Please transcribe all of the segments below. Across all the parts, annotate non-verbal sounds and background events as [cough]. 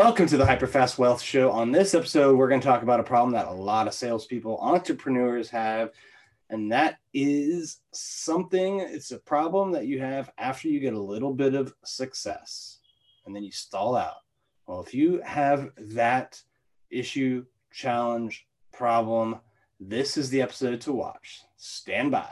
welcome to the Hyperfast Wealth Show. On this episode, we're going to talk about a problem that a lot of salespeople, entrepreneurs have, and that is something, it's a problem that you have after you get a little bit of success and then you stall out. Well, if you have that issue, challenge, problem, this is the episode to watch. Stand by.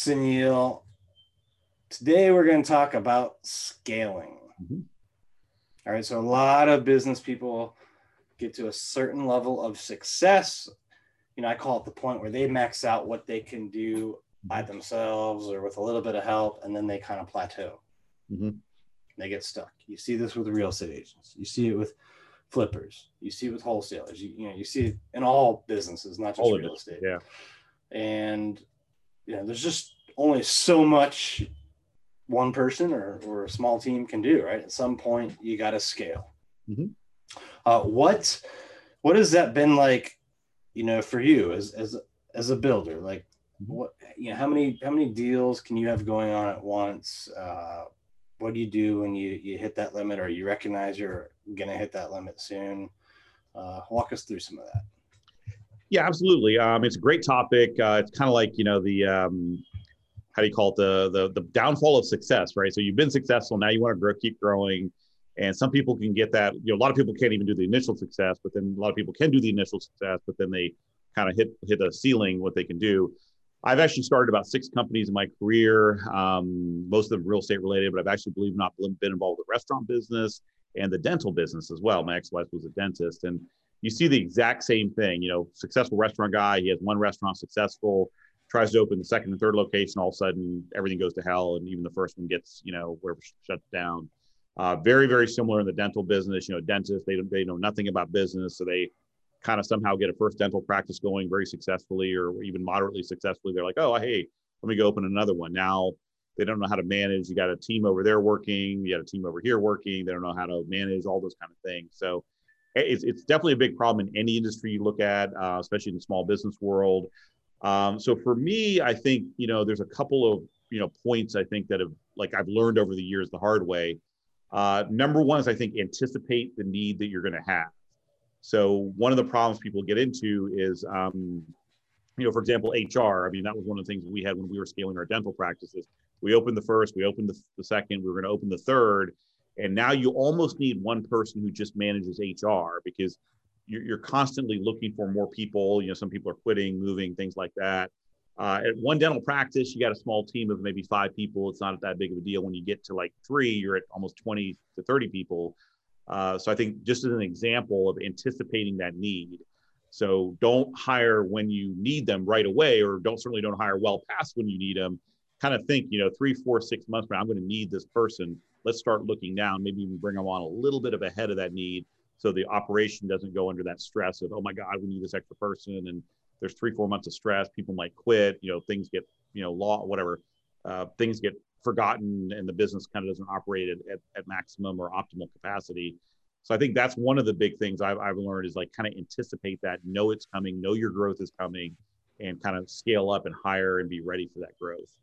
Sunil. Today we're going to talk about scaling. Mm-hmm. All right, so a lot of business people get to a certain level of success. You know, I call it the point where they max out what they can do by themselves or with a little bit of help, and then they kind of plateau. Mm-hmm. They get stuck. You see this with real estate agents. You see it with flippers. You see it with wholesalers. You, you know, you see it in all businesses, not just all real estate. Yeah. And you know, there's just only so much one person or, or a small team can do, right? At some point, you got to scale. Mm-hmm. Uh, what what has that been like, you know, for you as as as a builder? Like, mm-hmm. what you know, how many how many deals can you have going on at once? Uh, what do you do when you you hit that limit, or you recognize you're gonna hit that limit soon? Uh, walk us through some of that. Yeah, absolutely. Um, it's a great topic. Uh, it's kind of like you know the um, how do you call it the, the the downfall of success, right? So you've been successful, now you want to grow, keep growing, and some people can get that. You know, a lot of people can't even do the initial success, but then a lot of people can do the initial success, but then they kind of hit hit a ceiling what they can do. I've actually started about six companies in my career, um, most of them real estate related, but I've actually, believe not, been involved with the restaurant business and the dental business as well. My ex-wife was a dentist, and you see the exact same thing. You know, successful restaurant guy, he has one restaurant successful, tries to open the second and third location, all of a sudden everything goes to hell, and even the first one gets, you know, where shuts down. Uh, very, very similar in the dental business. You know, dentists they they know nothing about business, so they kind of somehow get a first dental practice going very successfully or even moderately successfully. They're like, oh, hey, let me go open another one. Now they don't know how to manage. You got a team over there working, you got a team over here working. They don't know how to manage all those kind of things. So it's, it's definitely a big problem in any industry you look at, uh, especially in the small business world. Um, so for me, I think you know there's a couple of you know points I think that have like I've learned over the years the hard way. Uh, number one is I think anticipate the need that you're going to have. So one of the problems people get into is, um, you know, for example, HR. I mean, that was one of the things we had when we were scaling our dental practices. We opened the first, we opened the, the second, we were going to open the third, and now you almost need one person who just manages HR because you're, you're constantly looking for more people. You know, some people are quitting, moving, things like that. Uh, at one dental practice, you got a small team of maybe five people. It's not that big of a deal. When you get to like three, you're at almost 20 to 30 people. Uh, so I think just as an example of anticipating that need. So don't hire when you need them right away, or don't certainly don't hire well past when you need them. Kind of think, you know, three, four, six months from now, I'm going to need this person let's start looking down. Maybe we bring them on a little bit of ahead of that need so the operation doesn't go under that stress of, oh my God, we need this extra person. And there's three, four months of stress. People might quit, you know, things get, you know, law, whatever, uh, things get forgotten and the business kind of doesn't operate at, at, at, maximum or optimal capacity. So I think that's one of the big things I've, I've learned is like kind of anticipate that, know it's coming, know your growth is coming, and kind of scale up and hire and be ready for that growth.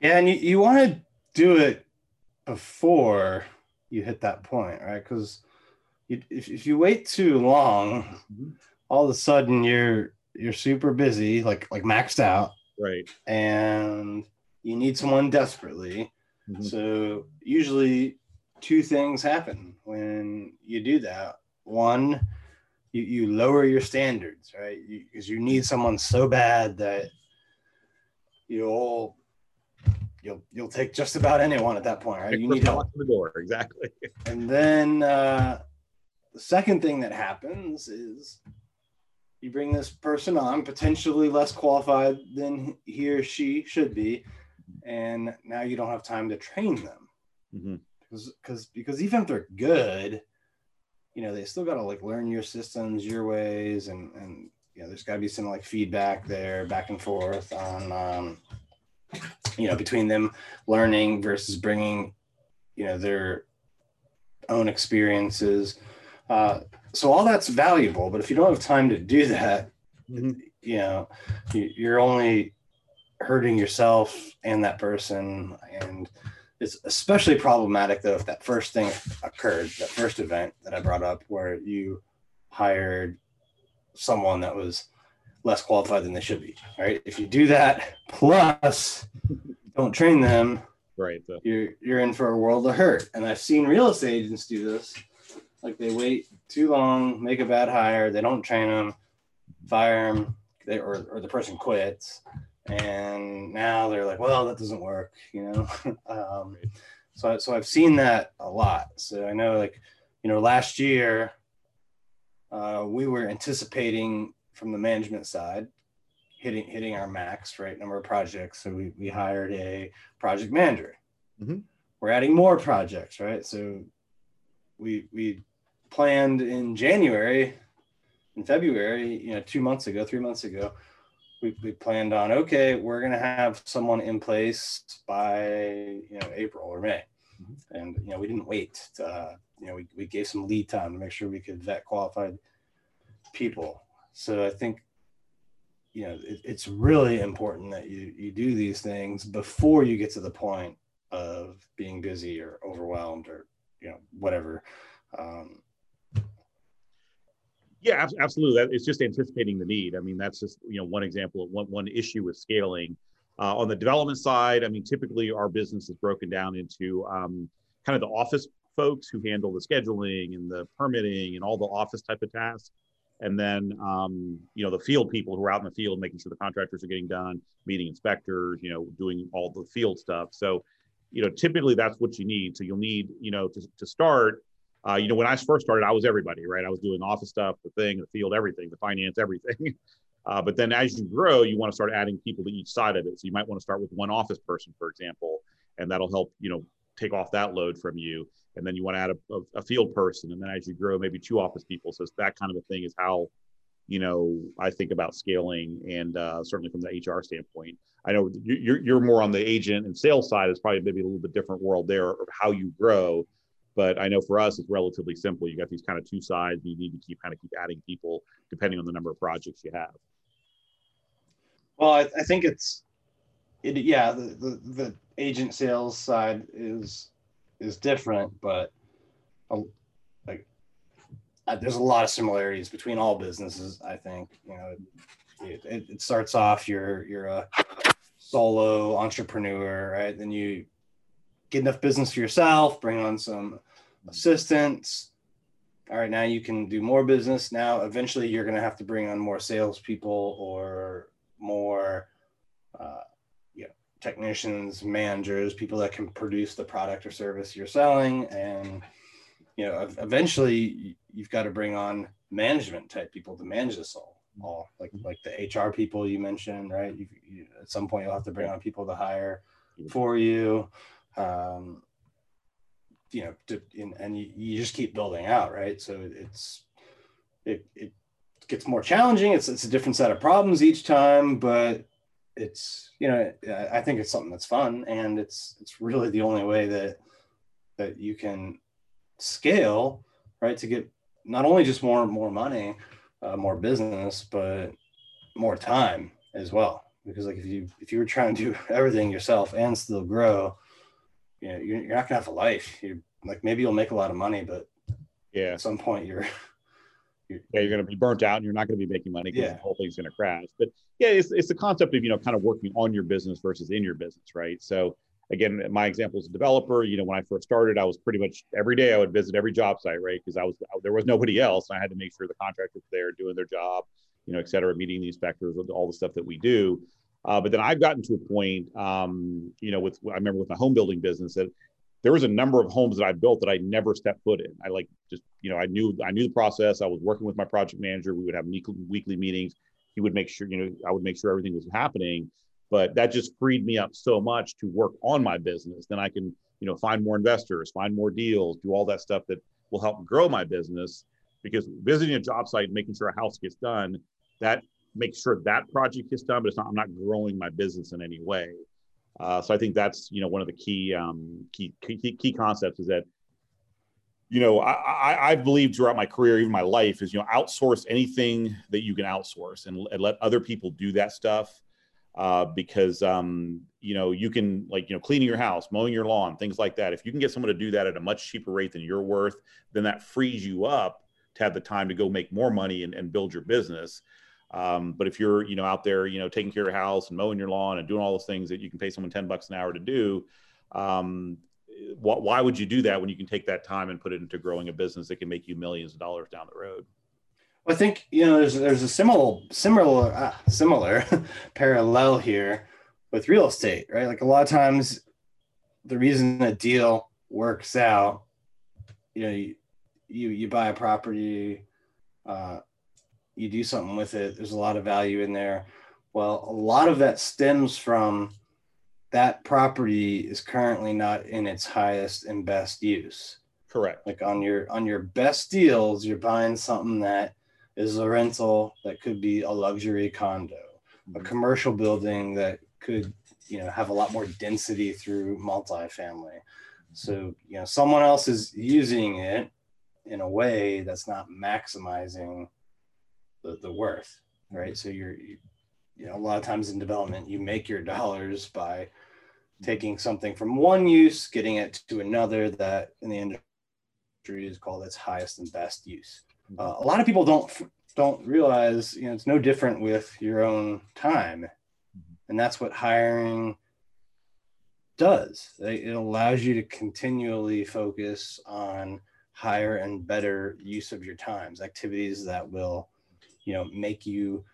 Yeah, and you, you want to do it before you hit that point, right? Because if, if you wait too long, mm-hmm. all of a sudden you're you're super busy, like like maxed out, right? And you need someone desperately. Mm-hmm. So usually two things happen when you do that. One, you, you lower your standards, right? Because you, you need someone so bad that you'll you'll you'll take just about anyone at that point, right? You need to the door, exactly. [laughs] And then uh, the second thing that happens is you bring this person on, potentially less qualified than he or she should be, and now you don't have time to train them mm-hmm. because because even if they're good, you know, they still got to like learn your systems, your ways, and and you know, there's got to be some like feedback there, back and forth on, um, you know, between them learning versus bringing, you know, their own experiences. Uh, so all that's valuable, but if you don't have time to do that, mm-hmm. you know, you're only hurting yourself and that person and it's especially problematic though if that first thing occurred that first event that i brought up where you hired someone that was less qualified than they should be right? If you do that plus don't train them right you're you're in for a world of hurt. And i've seen real estate agents do this. Like they wait too long make a bad hire they don't train them fire them they, or, or the person quits and now they're like, well, that doesn't work, you know. [laughs] um, so so I've seen that a lot. So I know, like, you know, last year uh, we were anticipating from the management side hitting hitting our max right number of projects. So we we hired a project manager. Mm-hmm. We're adding more projects, right? So we we planned in January, in February, you know, two months ago, three months ago we, we planned on okay we're going to have someone in place by you know april or may mm-hmm. and you know we didn't wait to, uh, you know we, we gave some lead time to make sure we could vet qualified people so i think you know it, it's really important that you you do these things before you get to the point of being busy or overwhelmed or you know whatever um, yeah, absolutely. It's just anticipating the need. I mean, that's just you know one example of one one issue with scaling. Uh, on the development side, I mean, typically our business is broken down into um, kind of the office folks who handle the scheduling and the permitting and all the office type of tasks, and then um, you know the field people who are out in the field making sure the contractors are getting done, meeting inspectors, you know, doing all the field stuff. So, you know, typically that's what you need. So you'll need, you know, to, to start uh, you know, when I first started, I was everybody, right? I was doing office stuff, the thing, the field, everything, the finance, everything. [laughs] Uh, but then as you grow, you want to start adding people to each side of it. So you might want to start with one office person, for example, and that'll help, you know, take off that load from you. And then you want to add a, a, field person. And then as you grow, maybe two office people. So that kind of a thing is how, you know, I think about scaling and uh, certainly from the HR standpoint. I know you're, you're more on the agent and sales side. It's probably maybe a little bit different world there of how you grow but I know for us, it's relatively simple. You got these kind of two sides. You need to keep kind of keep adding people depending on the number of projects you have. Well, I, I think it's, it, yeah, the, the, the agent sales side is is different, but a, like uh, there's a lot of similarities between all businesses. I think you know it, it, it starts off you're you're a solo entrepreneur, right? Then you get enough business for yourself, bring on some assistants. All right, now you can do more business. Now, eventually, you're going to have to bring on more salespeople or more, uh, technicians, managers, people that can produce the product or service you're selling. And, you know, eventually, you've got to bring on management type people to manage this all. All like like the HR people you mentioned, right? You, you, at some point, you'll have to bring on people to hire for you. Um, you know, to, and, and you, you just keep building out, right? So it's it it gets more challenging. It's it's a different set of problems each time, but it's you know I think it's something that's fun, and it's it's really the only way that that you can scale, right? To get not only just more more money, uh, more business, but more time as well. Because like if you if you were trying to do [laughs] everything yourself and still grow, you know, you're, you're not gonna have a life. You're like maybe you'll make a lot of money, but yeah, at some point you're, you're yeah, you're gonna be burnt out and you're not gonna be making money because yeah. the whole thing's gonna crash. But yeah, it's it's the concept of you know kind of working on your business versus in your business, right? So again, my example as a developer, you know, when I first started, I was pretty much every day I would visit every job site, right? Because I was there was nobody else. I had to make sure the contractors were there doing their job, you know, et cetera, meeting the inspectors, all the stuff that we do. Uh, but then I've gotten to a point, um, you know, with I remember with my home building business that there was a number of homes that I built that I never stepped foot in. I like just you know I knew I knew the process. I was working with my project manager. We would have weekly, meetings. He would make sure you know I would make sure everything was happening. But that just freed me up so much to work on my business. Then I can you know, find more investors, find more deals, do all that stuff that will help grow my business. Because visiting a job site, making sure a house gets done, that makes sure that project gets done, but it's not, I'm not growing my business in any way. Uh, so I think that's you know one of the key um, key, key key concepts is that you know I, I, I believe throughout my career, even my life, is you know outsource anything that you can outsource and, and let other people do that stuff uh, because um, you know you can like you know cleaning your house, mowing your lawn, things like that. If you can get someone to do that at a much cheaper rate than you're worth, then that frees you up to have the time to go make more money and, and build your business. Um, but if you're, you know, out there, you know, taking care of your house and mowing your lawn and doing all those things that you can pay someone 10 bucks an hour to do, um, wh- why would you do that when you can take that time and put it into growing a business that can make you millions of dollars down the road? I think you know there's there's a similar similar uh, similar [laughs] parallel here with real estate, right? Like a lot of times, the reason a deal works out, you know, you you, you buy a property, uh, you do something with it. There's a lot of value in there. Well, a lot of that stems from that property is currently not in its highest and best use. Correct. Like on your on your best deals, you're buying something that is a rental that could be a luxury condo, a mm-hmm. commercial building that could, you know, have a lot more density through multifamily. So, you know, someone else is using it in a way that's not maximizing the, the worth, right? So you're, you, you know, a lot of times in development, you make your dollars by taking something from one use, getting it to another that in the industry is called its highest and best use. Mm-hmm. Uh, a lot of people don't don't realize, you know, it's no different with your own time, mm-hmm. and that's what hiring does. It allows you to continually focus on higher and better use of your times, activities that will you know make you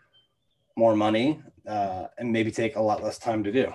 more money uh, and maybe take a lot less time to do.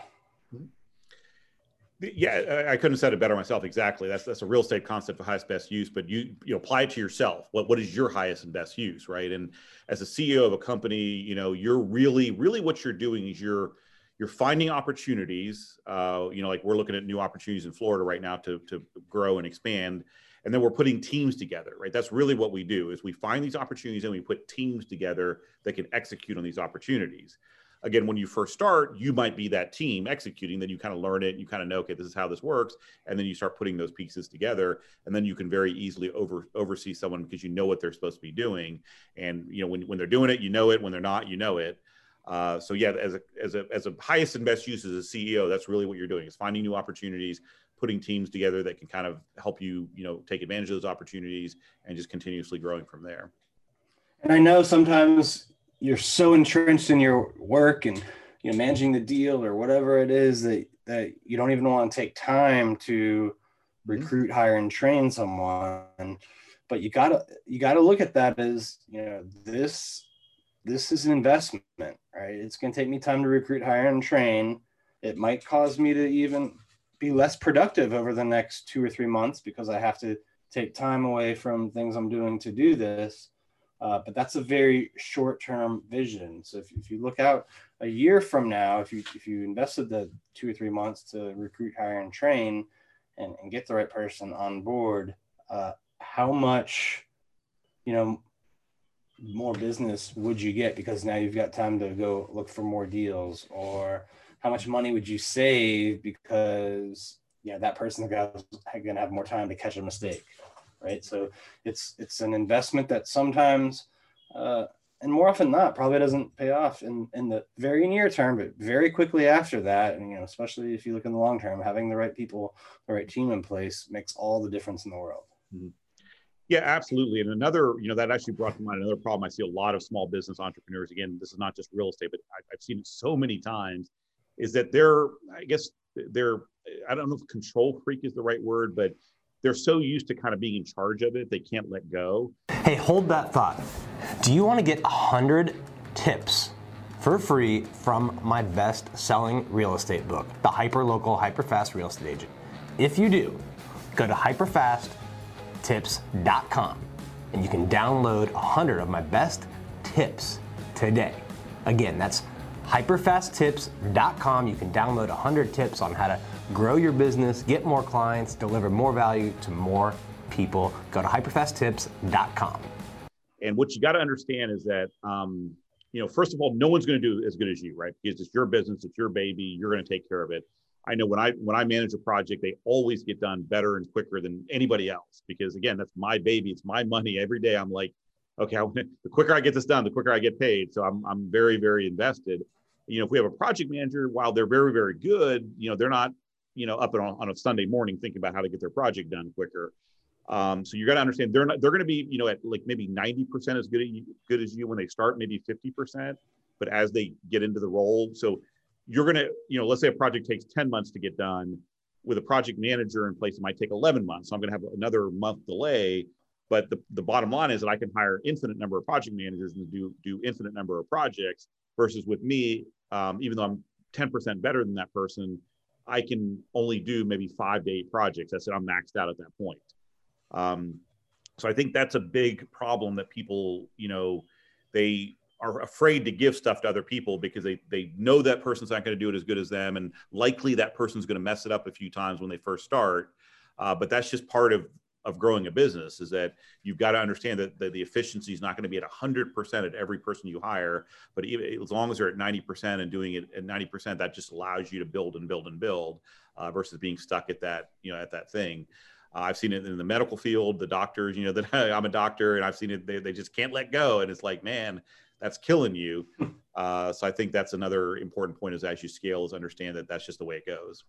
Yeah i couldn't have said it better myself exactly. That's that's a real estate concept of highest best use but you you know, apply it to yourself. What what is your highest and best use right? And as a ceo of a company you know you're really really what you're doing is you're you're finding opportunities uh, you know like we're looking at new opportunities in florida right now to to grow and expand and then we're putting teams together right? That's really what we do is we find these opportunities and we put teams together that can execute on these opportunities. Again when you first start you might be that team executing then you kind of learn it you kind of know okay this is how this works and then you start putting those pieces together and then you can very easily over oversee someone because you know what they're supposed to be doing and you know when, when they're doing it you know it when they're not you know it. Uh, so yeah, as a as a as a highest and best use as a CEO, that's really what you're doing is finding new opportunities, putting teams together that can kind of help you, you know, take advantage of those opportunities and just continuously growing from there. And I know sometimes you're so entrenched in your work and you know managing the deal or whatever it is that that you don't even want to take time to mm-hmm. recruit, hire, and train someone. But you gotta you gotta look at that as you know this this is an investment, right? It's gonna take me time to recruit, hire, and train. It might cause me to even be less productive over the next two or three months because I have to take time away from things I'm doing to do this. Uh, but that's a very short-term vision. So if, if you look out a year from now, if you if you invested the two or three months to recruit, hire, and train, and, and get the right person on board, uh, how much, you know, more business would you get because now you've got time to go look for more deals or how much money would you save because you know that person's going to have more time to catch a mistake right so it's it's an investment that sometimes uh, and more often not probably doesn't pay off in in the very near term but very quickly after that and you know especially if you look in the long term having the right people the right team in place makes all the difference in the world mm-hmm. Yeah, absolutely. And another, you know, that actually brought to mind another problem. I see a lot of small business entrepreneurs. Again, this is not just real estate, but I've seen it so many times is that they're, I guess, they're, I don't know if control freak is the right word, but they're so used to kind of being in charge of it, they can't let go. Hey, hold that thought. Do you want to get 100 tips for free from my best selling real estate book, The Hyper Local, Hyper Fast Real Estate Agent? If you do, go to hyperfasttips.com and you can download 100 of my best tips today. Again, that's hyperfasttips.com. You can download 100 tips on how to grow your business, get more clients, deliver more value to more people. Go to hyperfasttips.com. And what you got to understand is that, um, you know, first of all, no one's going to do as good as you, right? Because it's your business, it's your baby, you're going to take care of it. I know when I when I manage a project, they always get done better and quicker than anybody else because again, that's my baby, it's my money. Every day, I'm like, okay, I, the quicker I get this done, the quicker I get paid. So I'm I'm very very invested. You know, if we have a project manager, while they're very very good, you know, they're not you know up on, on a Sunday morning thinking about how to get their project done quicker. Um, so you got to understand they're not they're going to be you know at like maybe 90% as good as you, good as you when they start, maybe 50%. But as they get into the role, so you're going to you know let's say a project takes 10 months to get done with a project manager in place, it might take 11 months. So I'm going to have another month delay. But the, the bottom line is that I can hire infinite number of project managers and do do infinite number of projects versus with me, um, even though I'm 10% better than that person, I can only do maybe five to eight projects. That's it. I'm maxed out at that point. Um, so I think that's a big problem that people, you know, they are afraid to give stuff to other people because they they know that person's not going to do it as good as them, and likely that person's going to mess it up a few times when they first start. Uh, but that's just part of of growing a business is that you've got to understand that, that the efficiency is not going to be at 100% at every person you hire but even, as long as they're at 90% and doing it at 90% that just allows you to build and build and build uh, versus being stuck at that you know at that thing uh, I've seen it in the medical field, the doctors, you know, [laughs] that I'm a doctor and I've seen it, they, they just can't let go. And it's like, man, that's killing you. Uh, so I think that's another important point is as you scale is understand that that's just the way it goes.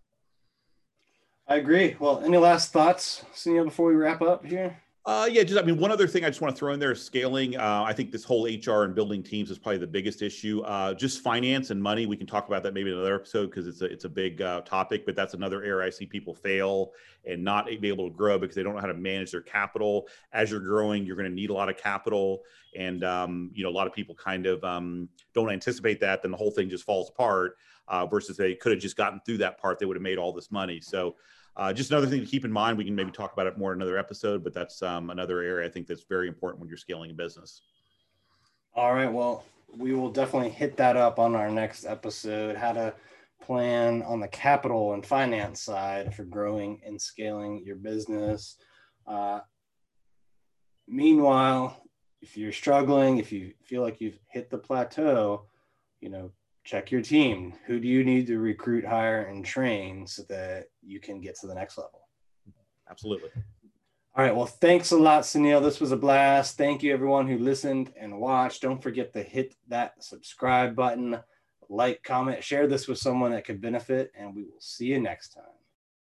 I agree. Well, any last thoughts, Sunil, before we wrap up here? Uh, yeah, just I mean, one other thing I just want to throw in there is scaling. Uh, I think this whole HR and building teams is probably the biggest issue. Uh, just finance and money. We can talk about that maybe in another episode because it's a it's a big uh, topic. But that's another area I see people fail and not be able to grow because they don't know how to manage their capital. As you're growing, you're going to need a lot of capital, and um, you know a lot of people kind of um, don't anticipate that. Then the whole thing just falls apart. Uh, versus they could have just gotten through that part, they would have made all this money. So uh, just another thing to keep in mind. We can maybe talk about it more in another episode, but that's um, another area I think that's very important when you're scaling a business. All right. Well, we will definitely hit that up on our next episode. How to plan on the capital and finance side for growing and scaling your business. Uh, meanwhile, if you're struggling, if you feel like you've hit the plateau, you know, check your team. Who do you need to recruit, hire, and train so that you can get to the next level? Absolutely. All right. Well, thanks a lot, Sunil. This was a blast. Thank you, everyone who listened and watched. Don't forget to hit that subscribe button, like, comment, share this with someone that could benefit, and we will see you next time.